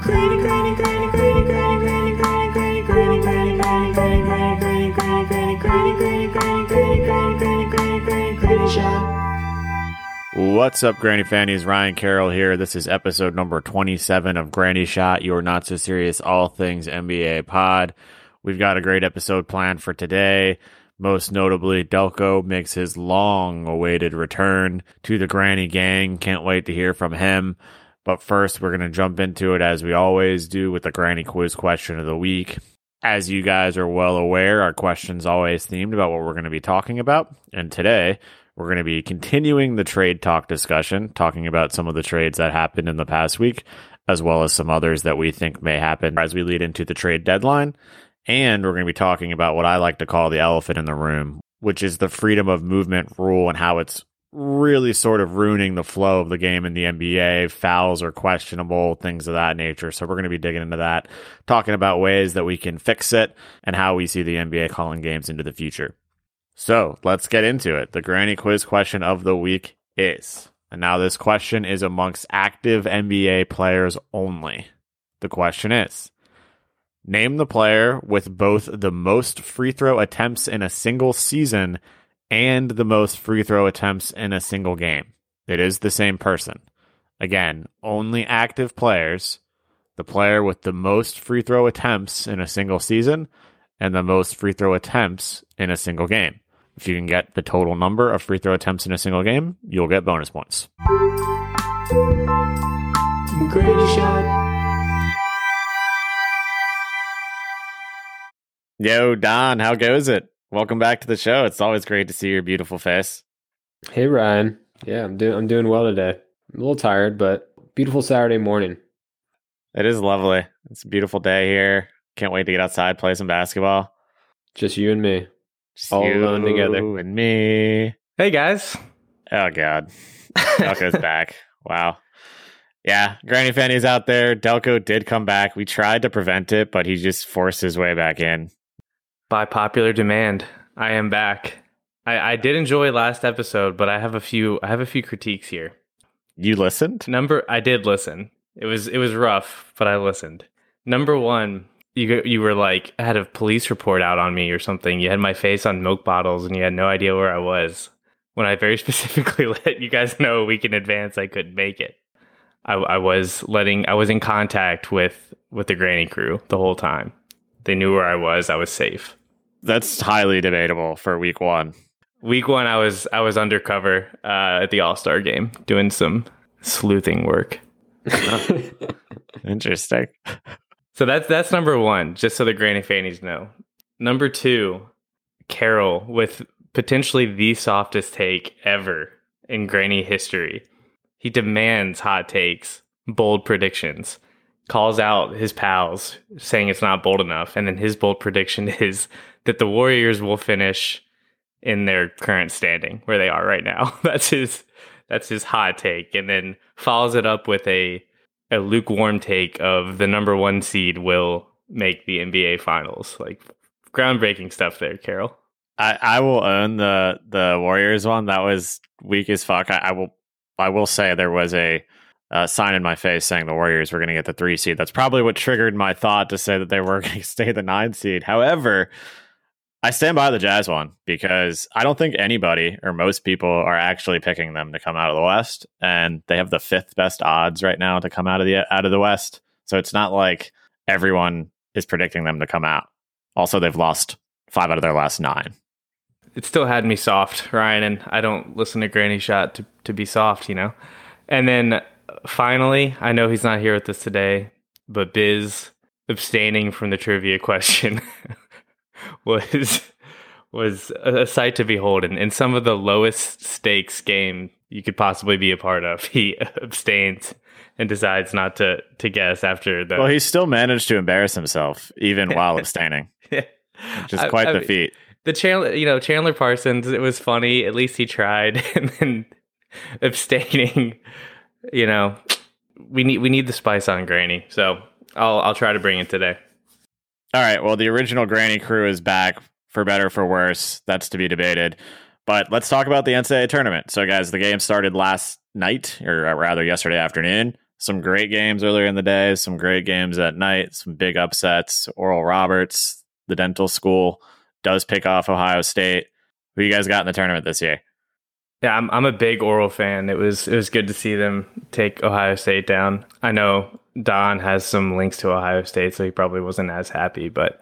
Granny. What's up, Granny Fannies? Ryan Carroll here. This is episode number 27 of Granny Shot, your not so serious all things NBA pod. We've got a great episode planned for today. Most notably, Delco makes his long awaited return to the Granny Gang. Can't wait to hear from him. But first, we're going to jump into it as we always do with the Granny Quiz question of the week. As you guys are well aware, our question's always themed about what we're going to be talking about. And today, we're going to be continuing the trade talk discussion, talking about some of the trades that happened in the past week, as well as some others that we think may happen as we lead into the trade deadline. And we're going to be talking about what I like to call the elephant in the room, which is the freedom of movement rule and how it's really sort of ruining the flow of the game in the NBA. Fouls are questionable, things of that nature. So we're going to be digging into that, talking about ways that we can fix it and how we see the NBA calling games into the future. So let's get into it. The granny quiz question of the week is, and now this question is amongst active NBA players only. The question is, name the player with both the most free throw attempts in a single season and the most free throw attempts in a single game. It is the same person. Again, only active players, the player with the most free throw attempts in a single season and the most free throw attempts in a single game. If you can get the total number of free throw attempts in a single game, you'll get bonus points. Granny shot. Yo, Don, how goes it? Welcome back to the show. It's always great to see your beautiful face. Hey Ryan. Yeah, I'm doing I'm doing well today. I'm a little tired, but beautiful Saturday morning. It is lovely. It's a beautiful day here. Can't wait to get outside, play some basketball. Just you and me. Just All you alone together. and me. Hey guys. Oh God, Delco's back. Wow. Yeah, Granny Fanny's out there. Delco did come back. We tried to prevent it, but he just forced his way back in. By popular demand, I am back. I, I did enjoy last episode, but I have a few I have a few critiques here. You listened? Number I did listen. It was it was rough, but I listened. Number one, you you were like I had a police report out on me or something. You had my face on milk bottles and you had no idea where I was. When I very specifically let you guys know a week in advance I couldn't make it. I, I was letting I was in contact with with the granny crew the whole time. They knew where I was. I was safe. That's highly debatable for week one. Week one, I was I was undercover uh, at the All Star game doing some sleuthing work. Interesting. So that's that's number one, just so the granny fannies know. Number two, Carroll with potentially the softest take ever in granny history. He demands hot takes, bold predictions, calls out his pals saying it's not bold enough, and then his bold prediction is that the Warriors will finish in their current standing where they are right now. That's his that's his hot take, and then follows it up with a a lukewarm take of the number one seed will make the NBA finals. Like groundbreaking stuff there, Carroll. I, I will own the the Warriors one. That was weak as fuck. I, I will I will say there was a uh, sign in my face saying the Warriors were going to get the three seed. That's probably what triggered my thought to say that they were going to stay the nine seed. However, I stand by the Jazz one because I don't think anybody or most people are actually picking them to come out of the West, and they have the fifth best odds right now to come out of the out of the West. So it's not like everyone is predicting them to come out. Also, they've lost five out of their last nine. It still had me soft, Ryan, and I don't listen to Granny Shot to, to be soft, you know? And then uh, finally, I know he's not here with us today, but Biz abstaining from the trivia question was was a sight to behold and in some of the lowest stakes game you could possibly be a part of. He abstains and decides not to to guess after the Well, he still managed to embarrass himself even while abstaining, Yeah. which is I- quite I the mean, feat. the Chandler, you know, Chandler Parsons, it was funny. At least he tried, and then abstaining. You know, we need we need the spice on Granny, so I'll I'll try to bring it today. All right. Well, the original Granny crew is back for better or for worse. That's to be debated. But let's talk about the NCAA tournament. So, guys, the game started last night, or uh, rather yesterday afternoon. some great games earlier in the day, some great games at night, some big upsets. Oral Roberts, the dental school, does pick off Ohio State. Who you guys got in the tournament this year? Yeah, I'm I'm a big Oral fan. It was it was good to see them take Ohio State down. I know Don has some links to Ohio State, so he probably wasn't as happy, but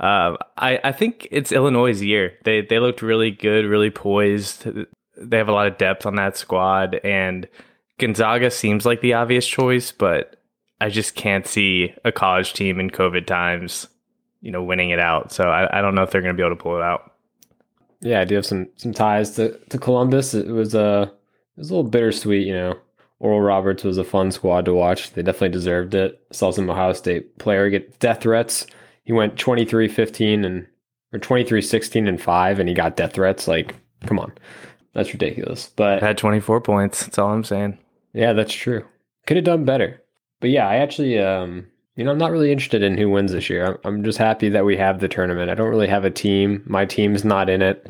uh, I I think it's Illinois' year. They they looked really good, really poised. They have a lot of depth on that squad, and Gonzaga seems like the obvious choice, but I just can't see a college team in COVID times, you know, winning it out. So I, I don't know if they're going to be able to pull it out. Yeah, I do have some some ties to, to Columbus. It was uh, it was a little bittersweet, you know. Oral Roberts was a fun squad to watch. They definitely deserved it. Saw some Ohio State player get death threats. He went 23-15 and or 23-16 and 5 and he got death threats like come on. That's ridiculous. But Had 24 points. That's all I'm saying. yeah, that's true. Could have done better. But yeah, I actually um you know, I'm not really interested in who wins this year. I'm, I'm just happy that we have the tournament. I don't really have a team. My team's not in it.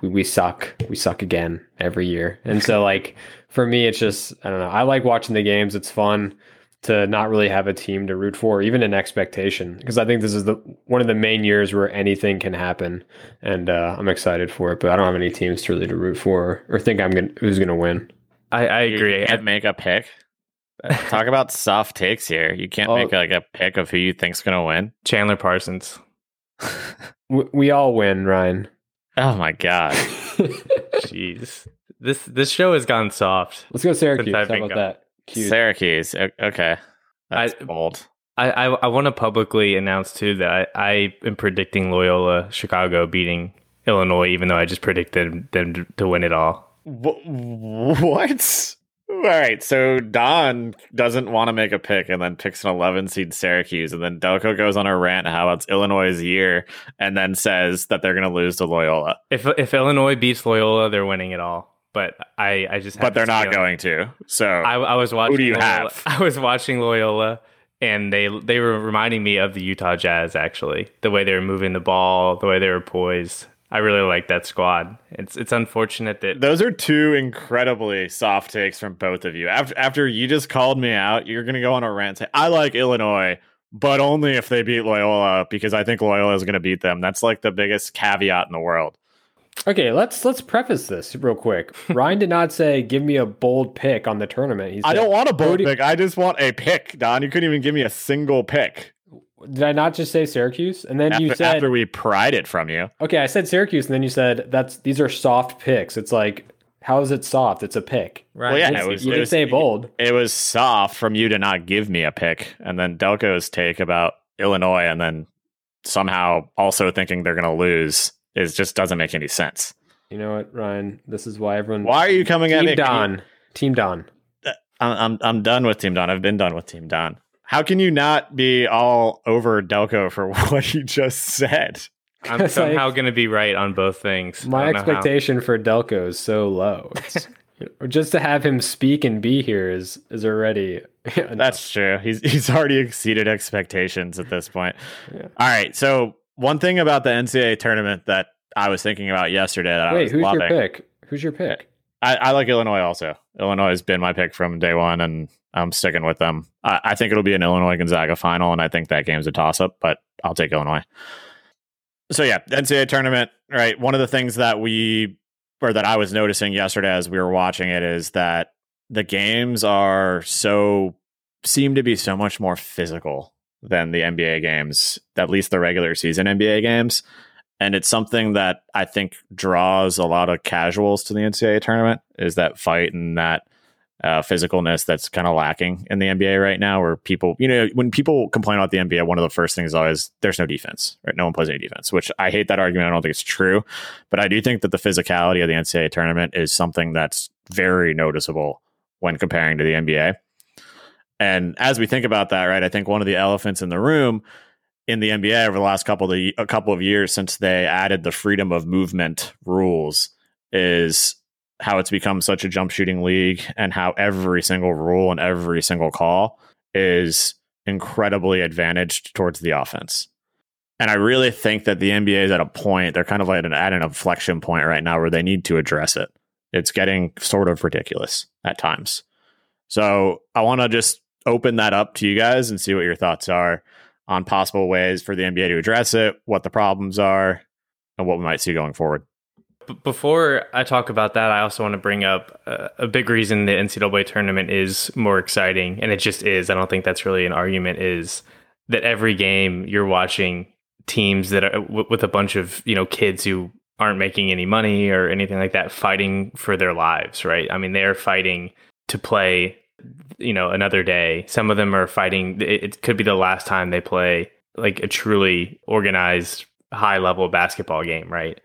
We, we suck. We suck again every year. And so, like, for me, it's just, I don't know. I like watching the games. It's fun to not really have a team to root for, even an expectation, because I think this is the one of the main years where anything can happen. And uh, I'm excited for it, but I don't have any teams to really to root for or think I'm going to, who's going to win. I, I You agree. can't make a pick. Talk about soft takes here. You can't Oh. make like a pick of who you think's going to win. Chandler Parsons. We, we all win, Ryan. Oh my god. Jeez. This this show has gone soft. Let's go Syracuse. How I've about gone. that? Cute. Syracuse. Okay. That's I- bold. I, I, I want to publicly announce too that I, I am predicting Loyola Chicago beating Illinois, even though I just predicted them to, to win it all. Wh- What? All right, so Don doesn't want to make a pick and then picks an 11 seed Syracuse, and then Delco goes on a rant how it's Illinois' year, and then says that they're going to lose to Loyola, If if Illinois beats Loyola, they're winning it all. But I, I just but they're not feeling- going to. So I, I was watching. Who do you Loyola, have? I was watching Loyola, and they they were reminding me of the Utah Jazz. Actually, the way they were moving the ball, the way they were poised. I really like that squad. It's it's unfortunate that those are two incredibly soft takes from both of you. After after you just called me out, you're going to go on a rant. Say, I like Illinois, but only if they beat Loyola because I think Loyola is going to beat them. That's like the biggest caveat in the world. Okay, let's let's preface this real quick. Ryan did not say give me a bold pick on the tournament. He said, I don't want a bold pick. I just want a pick, Don. You couldn't even give me a single pick. Did I not just say Syracuse? And then After, you said after we pried it from you. okay. I said Syracuse, and then you said that's these are soft picks. It's like how is it soft? It's a pick. right. Well, yeah, You it was- you it didn't was- say bold. It was soft from you to not give me a pick. And then Delco's take about Illinois and then somehow also thinking they're going to lose is just doesn't make any sense. You know what, Ryan? This is why everyone. Why are you coming at Team me? Don. Team Don. Uh, I'm, I'm I'm done with Team Don. I've been done with Team Don. How can you not be all over Delco for what he just said? I'm somehow going to be right on both things. My don't how. expectation for Delco is so low. It's, just to have him speak and be here is is already. That's true. He's he's already exceeded expectations at this point. Yeah. All right. So one thing about the NCAA tournament that I was thinking about yesterday that I Wait, was who's loving. your pick? Who's your pick? I, I like Illinois also. Illinois has been my pick from day one, and I'm sticking with them. I, I think it'll be an Illinois Gonzaga final, and I think that game's a toss up, but I'll take Illinois. So yeah, NCAA tournament, right? One of the things that we or that I was noticing yesterday as we were watching it is that the games are so seem to be so much more physical than the NBA games, at least the regular season NBA games. And it's something that I think draws a lot of casuals to the NCAA tournament is that fight and that uh, physicalness that's kind of lacking in the NBA right now, where people, you know, when people complain about the NBA, one of the first things is always there's no defense, right? No one plays any defense, which I hate that argument. I don't think it's true, but I do think that the physicality of the NCAA tournament is something that's very noticeable when comparing to the NBA. And as we think about that, right, I think one of the elephants in the room in the NBA over the last couple of a couple of years since they added the freedom of movement rules is how it's become such a jump shooting league and how every single rule and every single call is incredibly advantaged towards the offense. And I really think that the NBA is at a point, they're kind of like an, at an inflection point right now where they need to address it. It's getting sort of ridiculous at times. So I want to just open that up to you guys and see what your thoughts are on possible ways for the NBA to address it, what the problems are, and what we might see going forward. Before I talk about that, I also want to bring up uh, a big reason the NCAA tournament is more exciting, and it just is. I don't think that's really an argument. Is that every game you're watching teams that are with a bunch of you know kids who aren't making any money or anything like that fighting for their lives, right? I mean, they're fighting to play, you know, another day. Some of them are fighting. It, it could be the last time they play like a truly organized high level basketball game, right?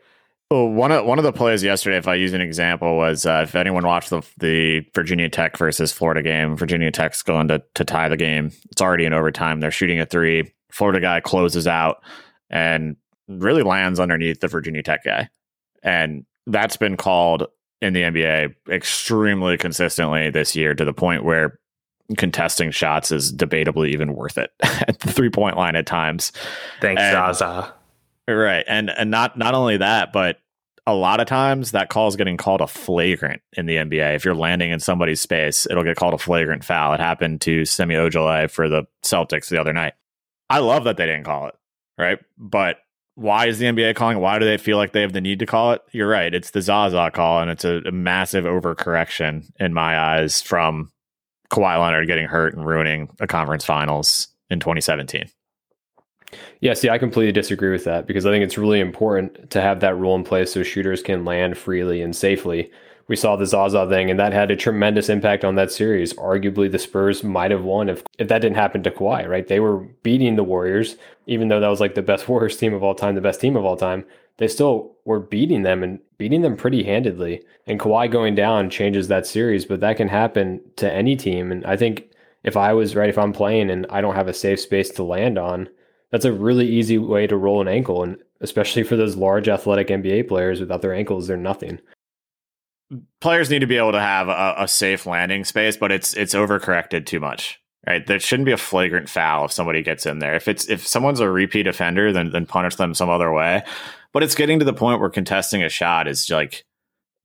Well, one of one of the plays yesterday, if I use an example, was uh, if anyone watched the the Virginia Tech versus Florida game, Virginia Tech's going to to tie the game. It's already in overtime. They're shooting a three. Florida guy closes out and really lands underneath the Virginia Tech guy, and that's been called in the NBA extremely consistently this year to the point where contesting shots is debatably even worth it at the three point line at times. Thanks, And- Zaza. Right. And and not not only that, but a lot of times that call is getting called a flagrant in the NBA. If you're landing in somebody's space, it'll get called a flagrant foul. It happened to Semi Ojeleye for the Celtics the other night. I love that they didn't call it, right? But why is the NBA calling? Why do they feel like they have the need to call it? You're right. It's the Zaza call, and it's a, a massive overcorrection in my eyes from Kawhi Leonard getting hurt and ruining a conference finals in 2017. Yeah, see, I completely disagree with that because I think it's really important to have that rule in place so shooters can land freely and safely. We saw the Zaza thing, and that had a tremendous impact on that series. Arguably, the Spurs might have won if, if that didn't happen to Kawhi, right? They were beating the Warriors, even though that was like the best Warriors team of all time, the best team of all time. They still were beating them and beating them pretty handedly. And Kawhi going down changes that series, but that can happen to any team. And I think if I was right, if I'm playing and I don't have a safe space to land on, that's a really easy way to roll an ankle and especially for those large athletic NBA players without their ankles they're nothing. players need to be able to have a, a safe landing space, but it's it's overcorrected too much. Right, there shouldn't be a flagrant foul if somebody gets in there. If it's if someone's a repeat offender, then then punish them some other way. But it's getting to the point where contesting a shot is like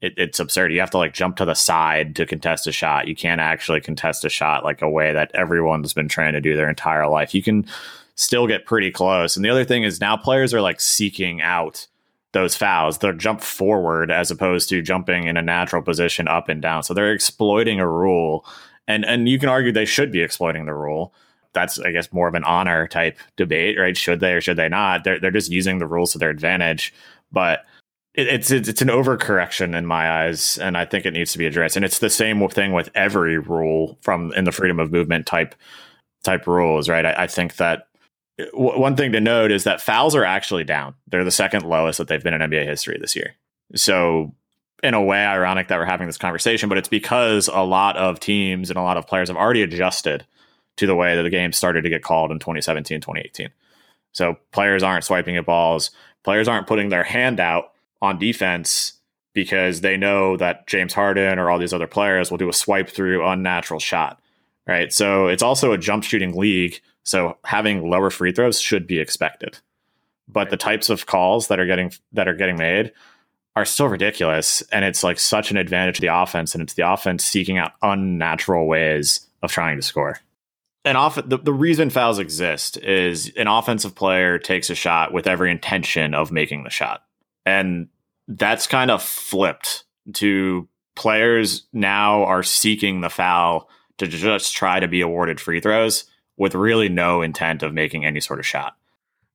it, it's absurd. You have to like jump to the side to contest a shot. You can't actually contest a shot like a way that everyone's been trying to do their entire life. You can still get pretty close. And the other thing is now players are like seeking out those fouls. They're jump forward as opposed to jumping in a natural position up and down. So they're exploiting a rule. And and you can argue they should be exploiting the rule. That's I guess more of an honor type debate, right? Should they or should they not? They're they're just using the rules to their advantage. But it, it's it's an overcorrection in my eyes, and I think it needs to be addressed. And it's the same thing with every rule from in the freedom of movement type type rules, right? I, I think that uh, w- one thing to note is that fouls are actually down. They're the second lowest that they've been in NBA history this year. So, in a way, ironic that we're having this conversation, but it's because a lot of teams and a lot of players have already adjusted to the way that the game started to get called in 2017, 2018. So, players aren't swiping at balls, players aren't putting their hand out on defense because they know that James Harden or all these other players will do a swipe through unnatural shot. Right. So it's also a jump shooting league. So having lower free throws should be expected. But the types of calls that are getting that are getting made are still ridiculous. And it's like such an advantage to the offense. And it's the offense seeking out unnatural ways of trying to score. And off the, the reason fouls exist is an offensive player takes a shot with every intention of making the shot. And that's kind of flipped to players now are seeking the foul to just try to be awarded free throws with really no intent of making any sort of shot.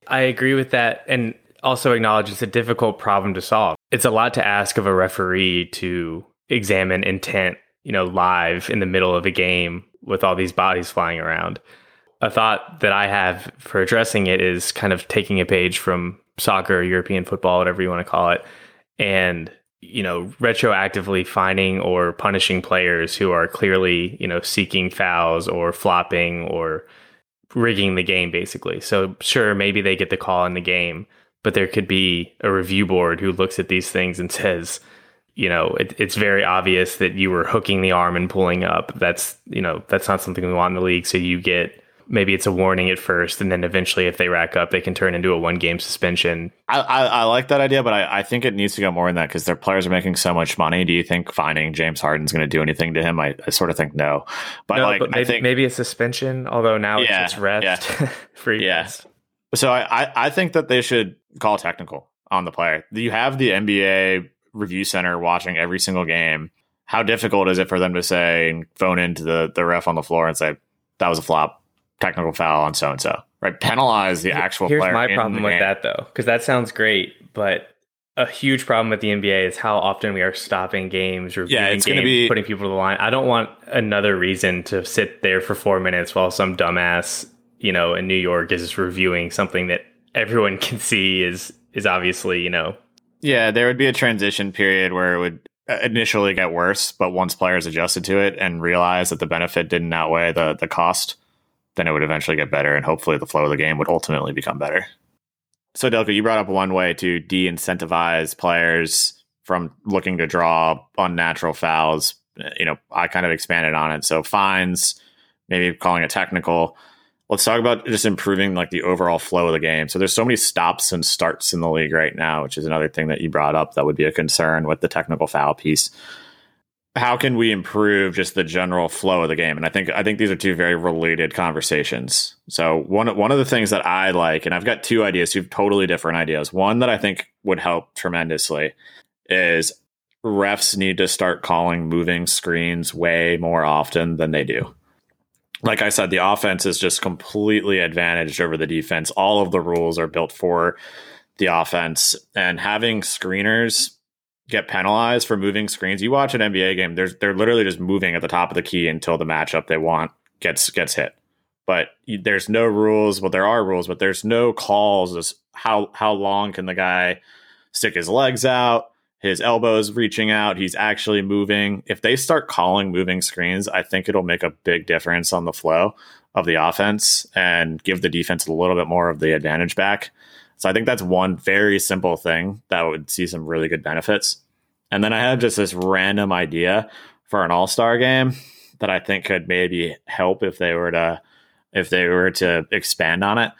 I agree with that and also acknowledge it's a difficult problem to solve. It's a lot to ask of a referee to examine intent, you know, live in the middle of a game with all these bodies flying around. A thought that I have for addressing it is kind of taking a page from soccer, European football, whatever you want to call it, and you know, retroactively finding or punishing players who are clearly, you know, seeking fouls or flopping or rigging the game basically. So sure, maybe they get the call in the game, but there could be a review board who looks at these things and says, you know, it, it's very obvious that you were hooking the arm and pulling up. That's, you know, that's not something we want in the league. So you get maybe it's a warning at first, and then eventually, if they rack up, they can turn into a one game suspension. I, I, I like that idea, but I, I think it needs to go more than that because their players are making so much money. Do you think finding James Harden's going to do anything to him? I, I sort of think no. But no, like, but maybe, I think maybe a suspension, although now Yeah, it's rest free, Yeah. yes. So I, I, I think that they should call technical on the player. You have the NBA review center watching every single game. How difficult is it for them to say and phone into the, the ref on the floor and say that was a flop, technical foul on so and so, right? Penalize the actual Here's player. my problem with game. that though, because that sounds great, but a huge problem with the NBA is how often we are stopping games, reviewing it's gonna games, be- putting people to the line. I don't want another reason to sit there for four minutes while some dumbass, you know, in New York is reviewing something that everyone can see is is obviously, you know, Yeah, there would be a transition period where it would uh, initially get worse, but once players adjusted to it and realized that the benefit didn't outweigh the the cost, then it would eventually get better, and hopefully the flow of the game would ultimately become better. So, Delco, you brought up one way to de-incentivize players from looking to draw unnatural fouls. You know, I kind of expanded on it. So, fines, maybe calling it technical. Let's talk about just improving like the overall flow of the game. So there's so many stops and starts in the league right now, which is another thing that you brought up that would be a concern with the technical foul piece. How can we improve just the general flow of the game? And I think I think these are two very related conversations. So one one of the things that I like, and I've got two ideas, two totally different ideas. One that I think would help tremendously is refs need to start calling moving screens way more often than they do like I said, the offense is just completely advantaged over the defense. All of the rules are built for the offense, and having screeners get penalized for moving screens. You watch an NBA game; there's they're literally just moving at the top of the key until the matchup they want gets gets hit. But there's no rules. Well, there are rules, but there's no calls as how how long can the guy stick his legs out his elbows reaching out. He's actually moving. If they start calling moving screens, I think it'll make a big difference on the flow of the offense and give the defense a little bit more of the advantage back. So I think that's one very simple thing that would see some really good benefits. And then I have just this random idea for an all-star game that I think could maybe help if they were to if they were to expand on it.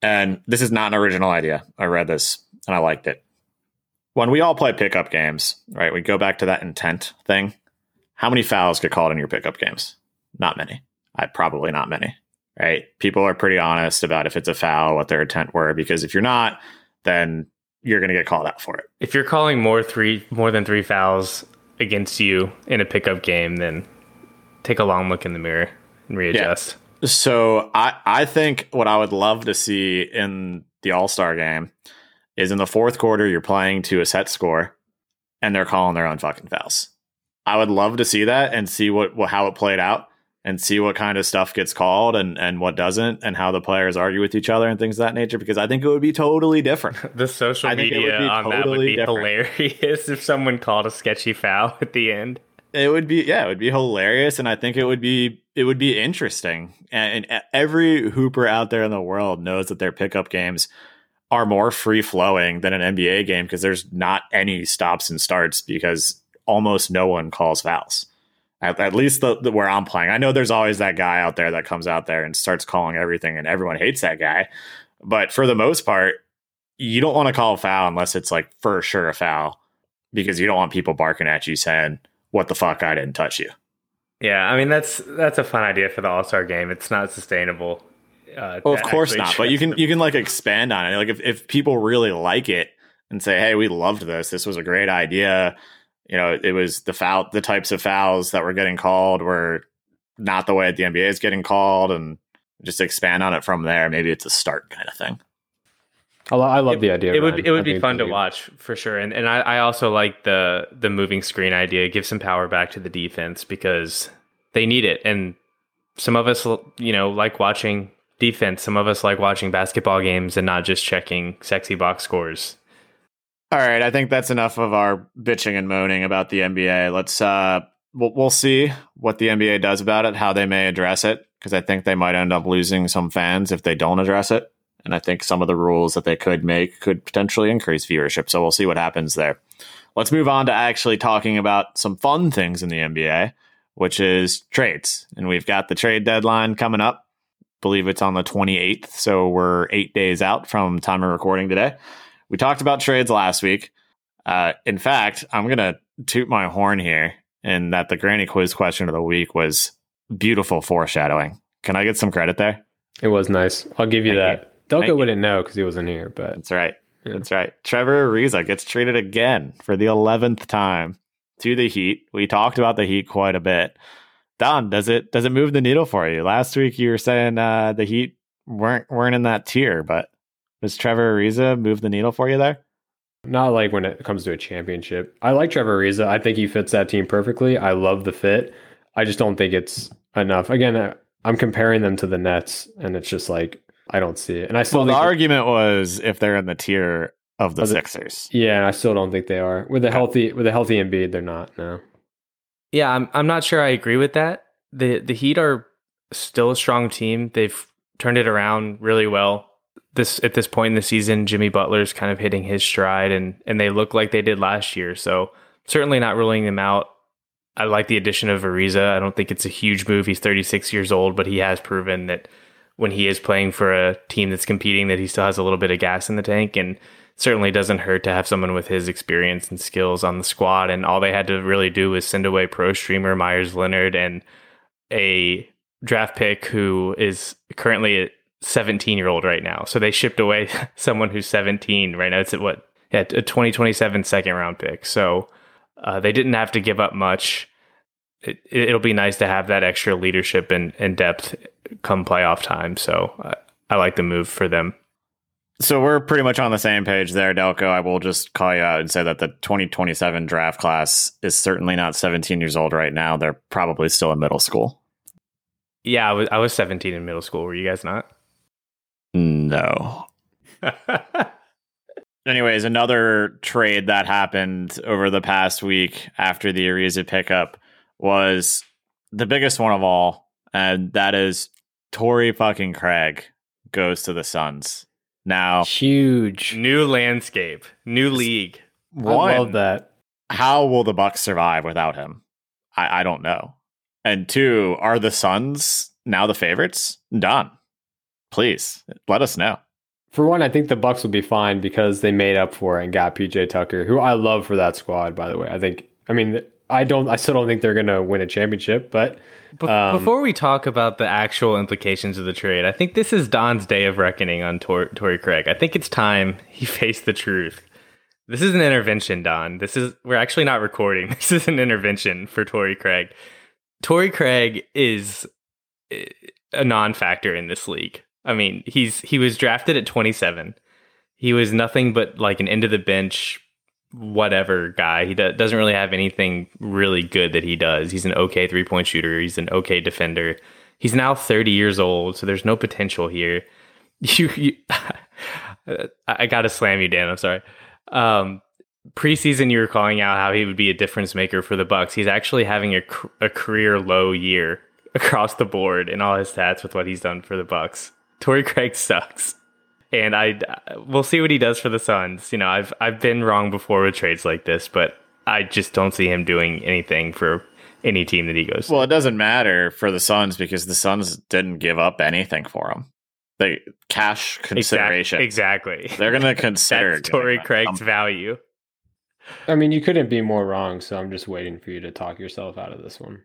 And this is not an original idea. I read this and I liked it when we all play pickup games, right? We go back to that intent thing. How many fouls get called in your pickup games? Not many. I probably not many, right? People are pretty honest about if it's a foul, what their intent were, because if you're not, then you're going to get called out for it. if you're calling more three more than three fouls against you in a pickup game, then take a long look in the mirror and readjust. So I, I think what I would love to see in the All Star game is in the fourth quarter, you're playing to a set score and they're calling their own fucking fouls. I would love to see that and see what, what how it played out and see what kind of stuff gets called and, and what doesn't and how the players argue with each other and things of that nature because I think it would be totally different. The social I think it would media on that would be different. hilarious if someone called a sketchy foul at the end. It would be yeah, it would be hilarious, and I think it would be it would be interesting. And, and every hooper out there in the world knows that their pickup games are more free flowing than an NBA game because there's not any stops and starts because almost no one calls fouls. At, at least the, the where I'm playing, I know there's always that guy out there that comes out there and starts calling everything, and everyone hates that guy. But for the most part, you don't want to call a foul unless it's like for sure a foul because you don't want people barking at you saying what the fuck I didn't touch you. Yeah, I mean that's that's a fun idea for the All Star game. It's not sustainable. Uh, Well, of course not, but you can you can like expand on it. Like if, if people really like it and say, "Hey, we loved this. This was a great idea." You know, it was the foul the types of fouls that were getting called were not the way that the NBA is getting called and just expand on it from there. Maybe it's a start kind of thing. I, lo- I love the idea. It would it would I be think fun to we- watch for sure, and and I, I also like the the moving screen idea. Give some power back to the defense because they need it, and some of us you know like watching defense. Some of us like watching basketball games and not just checking sexy box scores. All right, I think that's enough of our bitching and moaning about the NBA. Let's uh we'll, we'll see what the NBA does about it, how they may address it because I think they might end up losing some fans if they don't address it. And I think some of the rules that they could make could potentially increase viewership. So we'll see what happens there. Let's move on to actually talking about some fun things in the NBA, which is trades. And we've got the trade deadline coming up. Believe it's on the 28th. So we're eight days out from time of recording today. We talked about trades last week. Uh, in fact, I'm going to toot my horn here and that the granny quiz question of the week was beautiful foreshadowing. Can I get some credit there? It was nice. I'll give you Thank that. Delco Thank wouldn't know because he wasn't here, but That's right. Yeah. That's right. Trevor Ariza gets traded again for the 11th time to the Heat. We talked about the Heat quite a bit. Don, does it does it move the needle for you? Last week you were saying uh, the Heat weren't weren't in that tier, but does Trevor Ariza move the needle for you there? not like when it comes to a championship. I like Trevor Ariza. I think he fits that team perfectly. I love the fit. I just don't think it's enough. Again, I- I'm comparing them to the Nets, and it's just like I don't see it. And I still Well, the argument was if they're in the tier of the Of the- Sixers. yeah, I still don't think they are with a healthy with a healthy Embiid. They're not. No. Yeah, I'm I'm not sure I agree with that. The the Heat are still a strong team. They've turned it around really well. This at this point in the season, Jimmy Butler's kind of hitting his stride and and they look like they did last year. So certainly not ruling them out. I like the addition of Ariza. I don't think it's a huge move. He's 36 years old, but he has proven that when he is playing for a team that's competing that he still has a little bit of gas in the tank and certainly doesn't hurt to have someone with his experience and skills on the squad. And all they had to really do was send away pro streamer Meyers Leonard and a draft pick who is currently a 17 year old right now. So they shipped away someone who's 17 right now. It's at what? Yeah, a 2027 second round pick. So uh, they didn't have to give up much. It, it'll be nice to have that extra leadership and, and depth come playoff time. So uh, I like the move for them. So we're pretty much on the same page there, Delco. I will just call you out and say that the 2027 draft class is certainly not 17 years old right now. They're probably still in middle school. Yeah, I was I was 17 in middle school. Were you guys not? No. Anyways, another trade that happened over the past week after the Ariza pickup was the biggest one of all, and that is Torrey fucking Craig goes to the Suns. Now, Huge. new landscape, new league. one, I love that. how will the Bucks survive without him? I, I don't know. And two, are the Suns now the favorites? Done. Please let us know. For one, I think the Bucks will be fine because they made up for it and got PJ Tucker, who I love for that squad. By the way, I think. I mean, I don't. I still don't think they're going to win a championship, but Be- Um, Before we talk about the actual implications of the trade, I think this is Don's day of reckoning on Tor- Torrey Craig. I think it's time he faced the truth. This is an intervention, Don. This is we're actually not recording. This is an intervention for Torrey Craig. Torrey Craig is eh, a non-factor in this league. I mean, he's he was drafted at 27. He was nothing but like an end of the bench whatever guy. He do- doesn't really have anything really good that he does. He's an okay three point shooter. He's an okay defender. He's now 30 years old, so there's no potential here. You, you I got to slam you, Dan. I'm sorry. Um, preseason, you were calling out how he would be a difference maker for the Bucks. He's actually having a, a career low year across the board in all his stats with what he's done for the Bucks. Torrey Craig sucks and I we'll see what he does for the Suns. You know, I've I've been wrong before with trades like this, but I just don't see him doing anything for any team that he goes. to. Well, it doesn't matter for the Suns because the Suns didn't give up anything for him. They cash consideration. Exactly. They're going to consider Torrey Craig's something. value. I mean, you couldn't be more wrong. So I'm just waiting for you to talk yourself out of this one.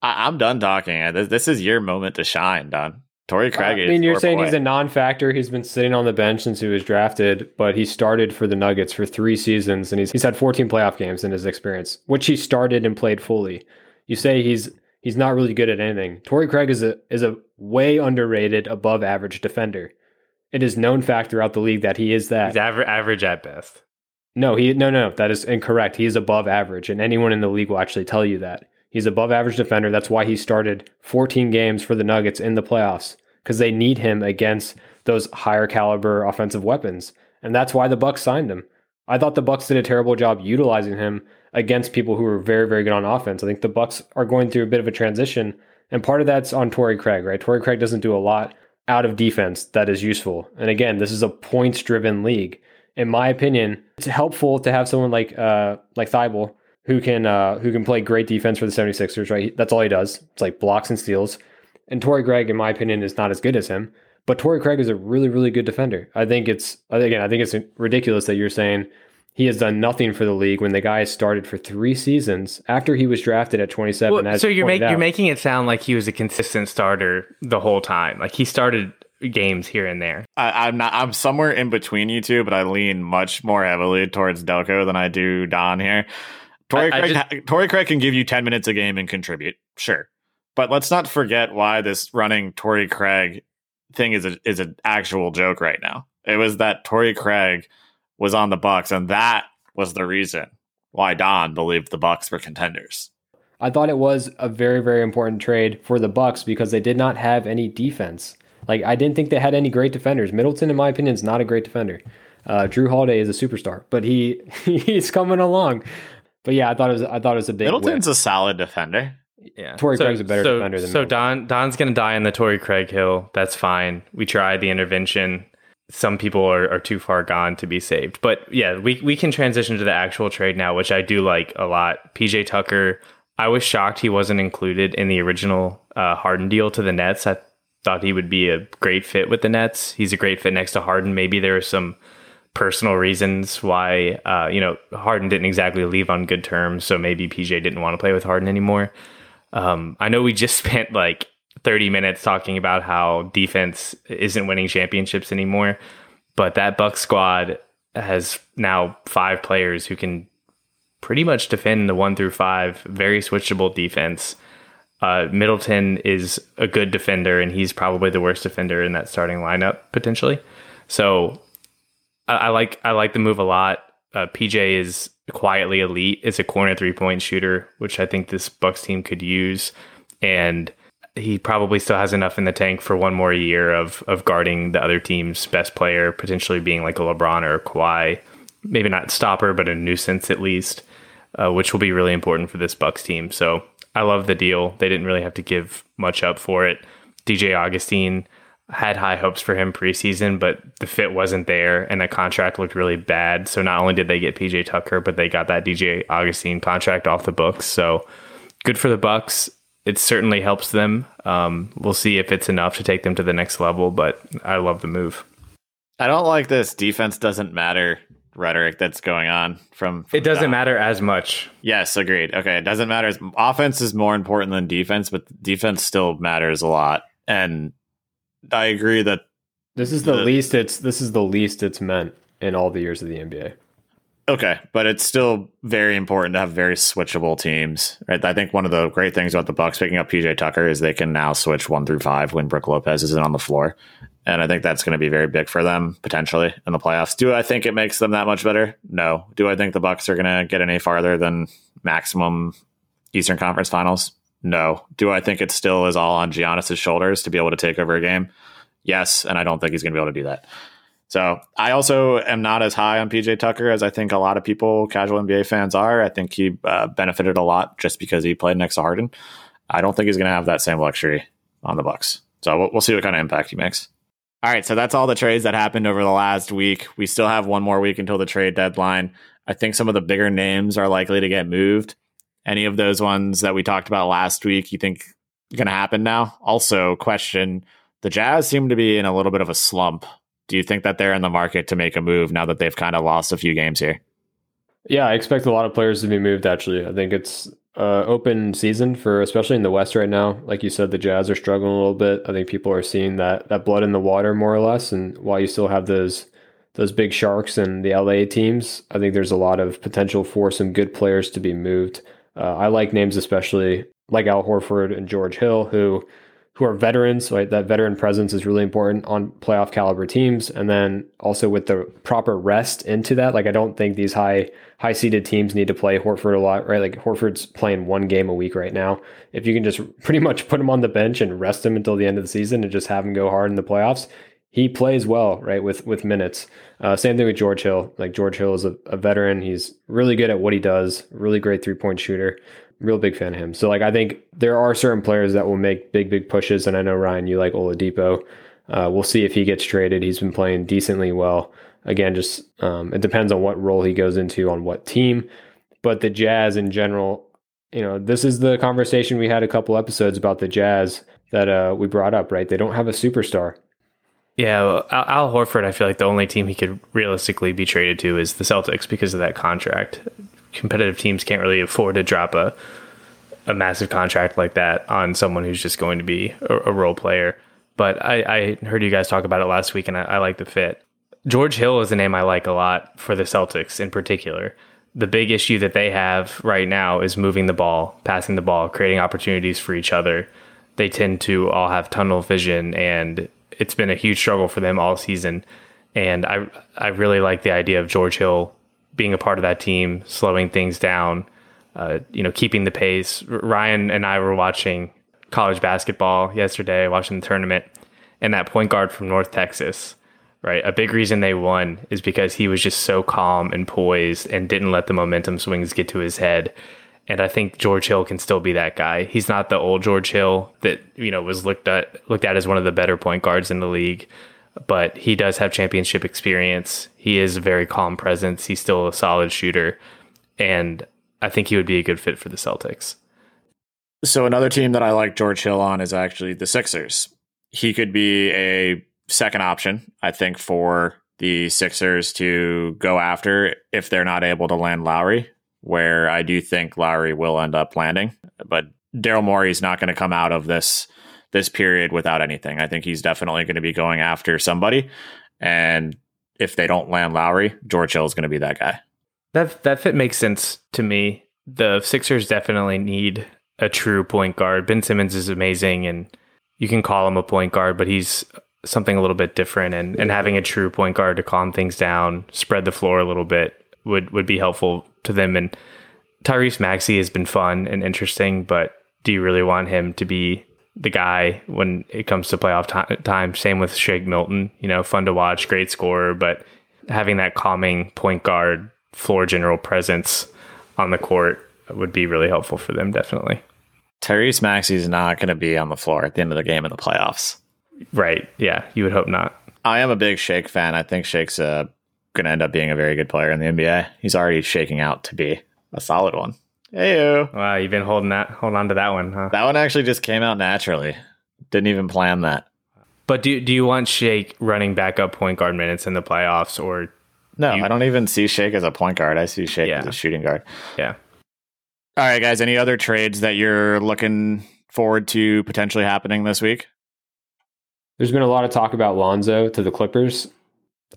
I, I'm done talking. This, this is your moment to shine, Don. Torrey uh, Craig. I mean, you're saying boy. he's a non-factor. He's been sitting on the bench since he was drafted, but he started for the Nuggets for three seasons, and he's he's had 14 playoff games in his experience, which he started and played fully. You say he's he's not really good at anything. Torrey Craig is a is a way underrated, above average defender. It is known fact throughout the league that he is that. He's aver- average at best. No, he no no that is incorrect. He is above average, and anyone in the league will actually tell you that he's above average defender. That's why he started 14 games for the Nuggets in the playoffs because they need him against those higher caliber offensive weapons, and that's why the Bucks signed him. I thought the Bucks did a terrible job utilizing him against people who were very very good on offense. I think the Bucks are going through a bit of a transition, and part of that's on Torrey Craig. Right, Torrey Craig doesn't do a lot out of defense that is useful. And again, this is a points driven league in my opinion, it's helpful to have someone like uh like Thybulle who can uh who can play great defense for the 76ers, right? That's all he does. It's like blocks and steals. And Torrey Craig, in my opinion, is not as good as him. But Torrey Craig is a really, really good defender. I think it's again, I think it's ridiculous that you're saying he has done nothing for the league when the guy started for three seasons after he was drafted at 27. Well, so you're, make, you're making it sound like he was a consistent starter the whole time. Like he started games here and there. I, am not. I'm somewhere in between you two, but I lean much more heavily towards Delco than I do Don here. Torrey Craig, just, Torrey Craig can give you 10 minutes a game and contribute, sure, but let's not forget why this running Torrey Craig thing is a is an actual joke right now. It was that Torrey Craig was on the Bucks, and that was the reason why Don believed the Bucks were contenders. I thought it was a very, very important trade for the Bucks because they did not have any defense. Like I didn't think they had any great defenders. Middleton, in my opinion, is not a great defender. Uh, Jrue Holiday is a superstar, but he he's coming along. But yeah, I thought it was I thought it was a big. Middleton's whip. a solid defender. Yeah, Torrey so, Craig's a better so, defender than so. Don Don's gonna die in the Torrey Craig hill. That's fine. We tried the intervention. Some people are, are too far gone to be saved. But yeah, we we can transition to the actual trade now, which I do like a lot. PJ Tucker. I was shocked he wasn't included in the original uh, Harden deal to the Nets. I thought he would be a great fit with the Nets. He's a great fit next to Harden. Maybe there are some personal reasons why uh, you know Harden didn't exactly leave on good terms, so maybe PJ didn't want to play with Harden anymore. Um, I know we just spent like 30 minutes talking about how defense isn't winning championships anymore, but that Buck squad has now five players who can pretty much defend the one through five, very switchable defense. Uh, Middleton is a good defender, and he's probably the worst defender in that starting lineup potentially. So I, I like I like the move a lot. Uh, PJ is quietly elite. Is a corner three point shooter, which I think this Bucks team could use, and he probably still has enough in the tank for one more year of of guarding the other team's best player, potentially being like a LeBron or a Kawhi. Maybe not stopper, but a nuisance at least, uh, which will be really important for this Bucks team. So I love the deal. They didn't really have to give much up for it. DJ Augustin had high hopes for him preseason, but the fit wasn't there and the contract looked really bad. So not only did they get PJ Tucker, but they got that DJ Augustin contract off the books. So good for the Bucks. It certainly helps them. Um, we'll see if it's enough to take them to the next level, but I love the move. I don't like this defense doesn't matter rhetoric that's going on from, from it doesn't matter as much yes agreed okay it doesn't matter offense is more important than defense but defense still matters a lot and i agree that this is the, the least it's this is the least it's meant in all the years of the nba Okay, but it's still very important to have very switchable teams, right? I think one of the great things about the Bucks picking up PJ Tucker is they can now switch one through five when Brook Lopez isn't on the floor, and I think that's going to be very big for them potentially in the playoffs. Do I think it makes them that much better? No. Do I think the Bucks are going to get any farther than maximum Eastern Conference Finals? No. Do I think it still is all on Giannis's shoulders to be able to take over a game? Yes, and I don't think he's going to be able to do that. So I also am not as high on PJ Tucker as I think a lot of people, casual NBA fans, are. I think he uh, benefited a lot just because he played next to Harden. I don't think he's going to have that same luxury on the Bucks. So we'll, we'll see what kind of impact he makes. All right, so that's all the trades that happened over the last week. We still have one more week until the trade deadline. I think some of the bigger names are likely to get moved. Any of those ones that we talked about last week, you think going to happen now? Also, question: the Jazz seem to be in a little bit of a slump do you think that they're in the market to make a move now that they've kind of lost a few games here? Yeah, I expect a lot of players to be moved. Actually, I think it's uh, open season for especially in the West right now. Like you said, the Jazz are struggling a little bit. I think people are seeing that that blood in the water more or less. And while you still have those those big sharks and the LA teams, I think there's a lot of potential for some good players to be moved. Uh, I like names especially like Al Horford and George Hill, who who are veterans. Right, that veteran presence is really important on playoff caliber teams, and then also with the proper rest into that. Like I don't think these high high seeded teams need to play Horford a lot. Right, like Horford's playing one game a week right now. If you can just pretty much put him on the bench and rest him until the end of the season and just have him go hard in the playoffs, he plays well, right, with with minutes. Uh, same thing with George Hill. Like George Hill is a, a, veteran. He's really good at what he does. Really great three point shooter real big fan of him. So like I think there are certain players that will make big big pushes, and I know Ryan, you like Oladipo. Uh, we'll see if he gets traded. He's been playing decently well. Again, just um, it depends on what role he goes into on what team. But the Jazz in general, you know, this is the conversation we had a couple episodes about the Jazz that uh, we brought up, right? They don't have a superstar. Yeah, Al, Horford, I feel like the only team he could realistically be traded to is the Celtics because of that contract. Competitive teams can't really afford to drop a a massive contract like that on someone who's just going to be a, a role player. But I, I, heard you guys talk about it last week, and I, I like the fit. George Hill is a name I like a lot for the Celtics in particular. The big issue that they have right now is moving the ball, passing the ball, creating opportunities for each other. They tend to all have tunnel vision, and it's been a huge struggle for them all season. And I, I really like the idea of George Hill being a part of that team, slowing things down, uh, you know, keeping the pace. Ryan and I were watching college basketball yesterday, watching the tournament, and that point guard from North Texas, right? A big reason they won is because he was just so calm and poised and didn't let the momentum swings get to his head. And I think George Hill can still be that guy. He's not the old George Hill that, you know, was looked at looked at as one of the better point guards in the league, but he does have championship experience. He is a very calm presence. He's still a solid shooter. And I think he would be a good fit for the Celtics. So another team that I like George Hill on is actually the Sixers. He could be a second option, I think, for the Sixers to go after if they're not able to land Lowry, where I do think Lowry will end up landing. But Daryl Morey is not going to come out of this this period without anything. I think he's definitely going to be going after somebody. And if they don't land Lowry, George Hill is going to be that guy. That that fit makes sense to me. The Sixers definitely need a true point guard. Ben Simmons is amazing and you can call him a point guard, but he's something a little bit different and, and having a true point guard to calm things down, spread the floor a little bit would, would be helpful to them. And Tyrese Maxey has been fun and interesting, but do you really want him to be the guy when it comes to playoff t- time? Same with Shake Milton, you know, fun to watch, great scorer, but having that calming point guard floor general presence on the court would be really helpful for them, definitely. Tyrese Maxey is not going to be on the floor at the end of the game in the playoffs. Right. Yeah. You would hope not. I am a big Shake fan. I think Shake's uh, going to end up being a very good player in the NBA. He's already shaking out to be a solid one. Hey, wow, you've been holding that, hold on to that one, huh? That one actually just came out naturally. Didn't even plan that. But do do you want Shake running back up point guard minutes in the playoffs, or no? You, I don't even see Shake as a point guard. I see Shake yeah. as a shooting guard. Yeah. All right, guys. Any other trades that you're looking forward to potentially happening this week? There's been a lot of talk about Lonzo to the Clippers.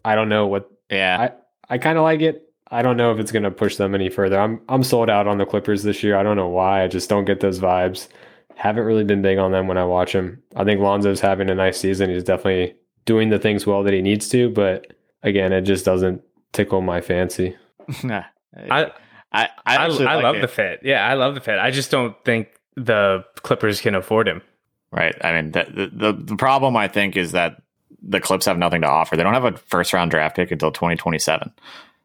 I don't know what. Yeah, I, I kind of like it. I don't know if it's going to push them any further. I'm I'm sold out on the Clippers this year. I don't know why. I just don't get those vibes. Haven't really been big on them when I watch them. I think Lonzo's having a nice season. He's definitely doing the things well that he needs to, but again, it just doesn't tickle my fancy. I I I, I, I like love it. the fit. Yeah, I love the fit. I just don't think the Clippers can afford him. Right. I mean, the, the the problem I think is that the Clips have nothing to offer. They don't have a first round draft pick until 2027.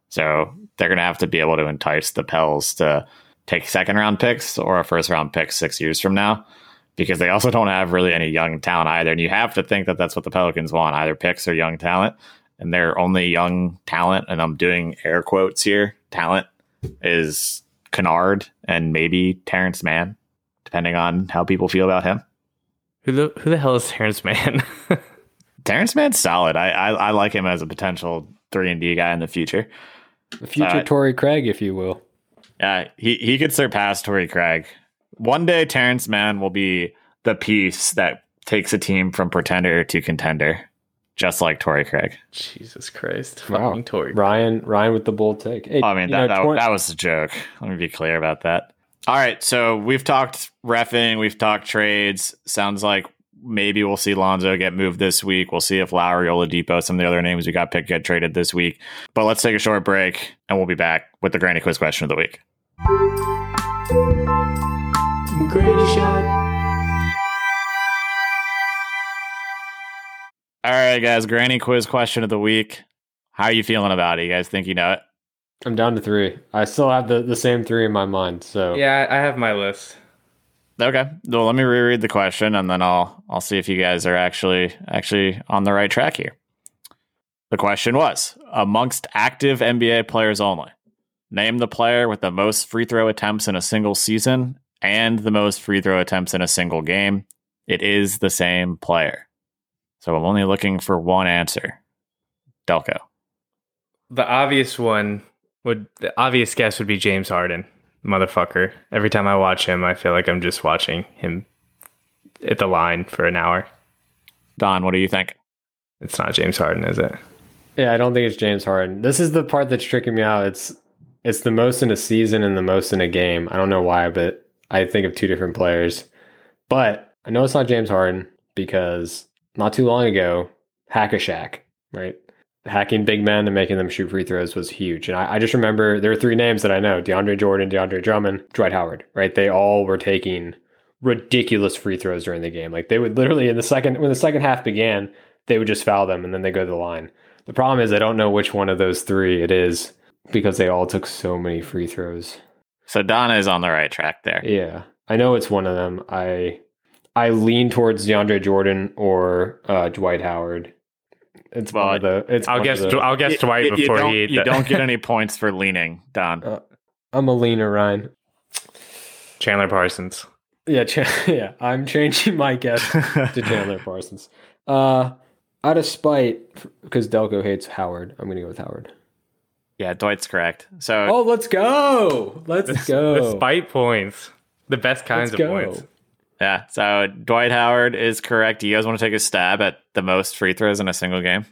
So they're going to have to be able to entice the Pels to take second round picks or a first round pick six years from now because they also don't have really any young talent either. And you have to think that that's what the Pelicans want either picks or young talent. And their only young talent, and I'm doing air quotes here, talent is Kennard and maybe Terrence Mann, depending on how people feel about him. Who the who the hell is Terrence Mann? Terrence Mann's solid. I, I, I like him as a potential three and D guy in the future. The future uh, Torrey Craig, if you will. Yeah, he he could surpass Torrey Craig. One day, Terrence Mann will be the piece that takes a team from pretender to contender just like Torrey Craig. Jesus Christ. Wow. Torrey. Ryan, Ryan with the bold take. Hey, I mean, that, know, that, that was a joke. Let me be clear about that. All right. So we've talked refing, we've talked trades. Sounds like maybe we'll see Lonzo get moved this week. We'll see if Lowry, Oladipo, some of the other names we got picked get traded this week. But let's take a short break and we'll be back with the Granny Quiz question of the week. Granny shot. All right, guys. Granny quiz question of the week. How are you feeling about it? You guys think you know it? I'm down to three. I still have the, the same three in my mind. So yeah, I have my list. Okay. Well, let me reread the question, and then I'll I'll see if you guys are actually actually on the right track here. The question was: amongst active NBA players only, name the player with the most free throw attempts in a single season and the most free throw attempts in a single game It is the same player. So I'm only looking for one answer. Delco. The obvious one would the obvious guess would be James Harden, motherfucker. Every time I watch him, I feel like I'm just watching him at the line for an hour. Don, what do you think? It's not James Harden, is it? Yeah, I don't think it's James Harden. This is the part that's tricking me out. It's it's the most in a season and the most in a game. I don't know why, but I think of two different players. But I know it's not James Harden because not too long ago, Hack a Shaq, right? Hacking big men and making them shoot free throws was huge. And I, I just remember there are three names that I know DeAndre Jordan, DeAndre Drummond, Dwight Howard, right? They all were taking ridiculous free throws during the game. Like they would literally in the second when the second half began, they would just foul them and then they go to the line. The problem is I don't know which one of those three it is because they all took so many free throws. So Donna is on the right track there. Yeah, I know it's one of them. I I lean towards DeAndre Jordan or uh, Dwight Howard. It's one of the. It's I'll guess the- I'll guess Dwight You- you before don't, he you don't get any points for leaning, Don. Uh, I'm a leaner, Ryan. Chandler Parsons. Yeah, Ch- yeah. I'm changing my guess to Chandler Parsons. Uh, out of spite, because Delco hates Howard, I'm gonna go with Howard. yeah, Dwight's correct. So Oh, let's go! Let's go! The spite points. The best kinds Let's of go. points. Yeah, so Dwight Howard is correct. Do You guys want to take a stab at the most free throws in a single game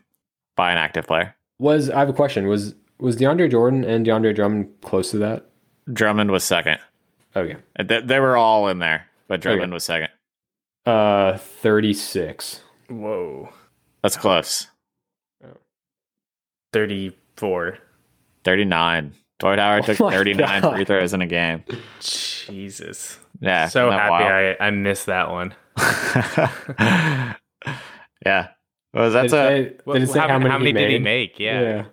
by an active player? Was I have a question? Was was DeAndre Jordan and DeAndre Drummond close to that? Drummond was second. Okay. They, they were all in there, but Drummond Okay. was second. Uh, 36. Whoa. That's close. 34. 39. Dwight Howard Oh took 39 God. free throws in a game. Jesus. Yeah. so isn't happy I, I missed that one. yeah. Well, that's did a. it say, did it say how, many, he did he make? Yeah.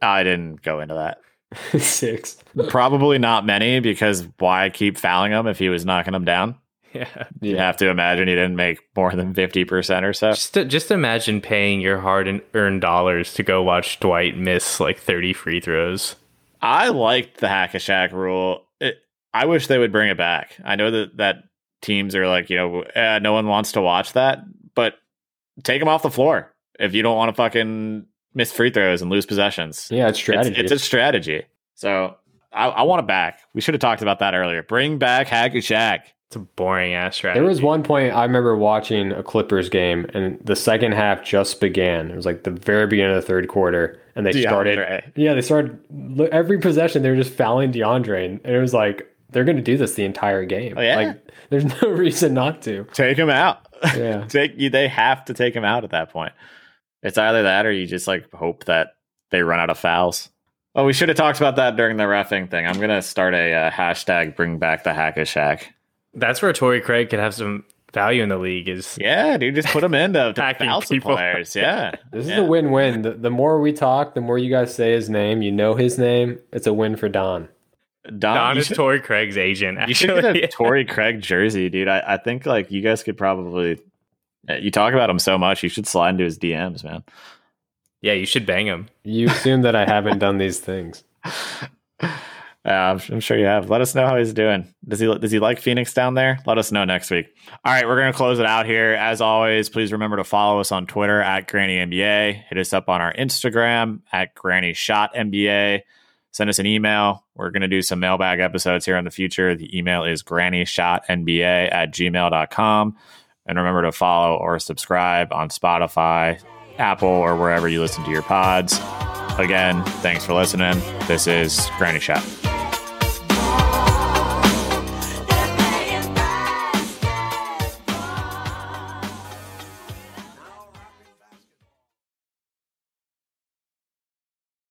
I didn't go into that. Six. Probably not many because why keep fouling him if he was knocking them down? Yeah. You have to imagine he didn't make more than 50% or so. Just, just imagine paying your hard and earned dollars to go watch Dwight miss like 30 free throws. I liked the hack a Shaq rule. It, I wish they would bring it back. I know that that teams are like, you know, eh, no one wants to watch that, but take them off the floor if you don't want to fucking miss free throws and lose possessions. Yeah, it's strategy. It's, it's a strategy. So I, I want it back. We should have talked about that earlier. Bring back hack a Shaq. It's a boring ass strategy. there was one point I remember watching a Clippers game, and the second half just began. It was like the very beginning of the third quarter, and they started. Yeah, they started every possession. They were just fouling DeAndre, and it was like they're going to do this the entire game. Oh, yeah? Like, there's no reason not to. Take him out. Yeah. take you. They have to take him out at that point. It's either that or you just like hope that they run out of fouls. Oh, we should have talked about that during the refing thing. I'm gonna start a uh, hashtag Bring back the hack a Shaq. That's where Torrey Craig could have some value in the league. Is Yeah, dude, just put him in to, to Hacking foul some people. players. Yeah, This Yeah. is a win-win. The, the more we talk, the more you guys say his name. You know his name. It's a win for Don. Don, Don you is should, Torrey Craig's agent. you should get a Torrey Craig jersey, dude. I, I think like you guys could probably. uh, You talk about him so much, you should slide into his DMs, man. yeah, you should bang him. You assume that I haven't done these things. Yeah, I'm, I'm sure you have. Let us know how he's doing. Does he does he like Phoenix down there? Let us know next week. All right, we're gonna close it out here. As always, please remember to follow us on Twitter at Granny NBA. Hit us up on our Instagram at Granny Shot NBA. Send us an email. We're gonna do some mailbag episodes here in the future. The email is grannyshotnba at gmail.com. And remember to follow or subscribe on Spotify, Apple, or wherever you listen to your pods. Again, thanks for listening. This is Granny Shot.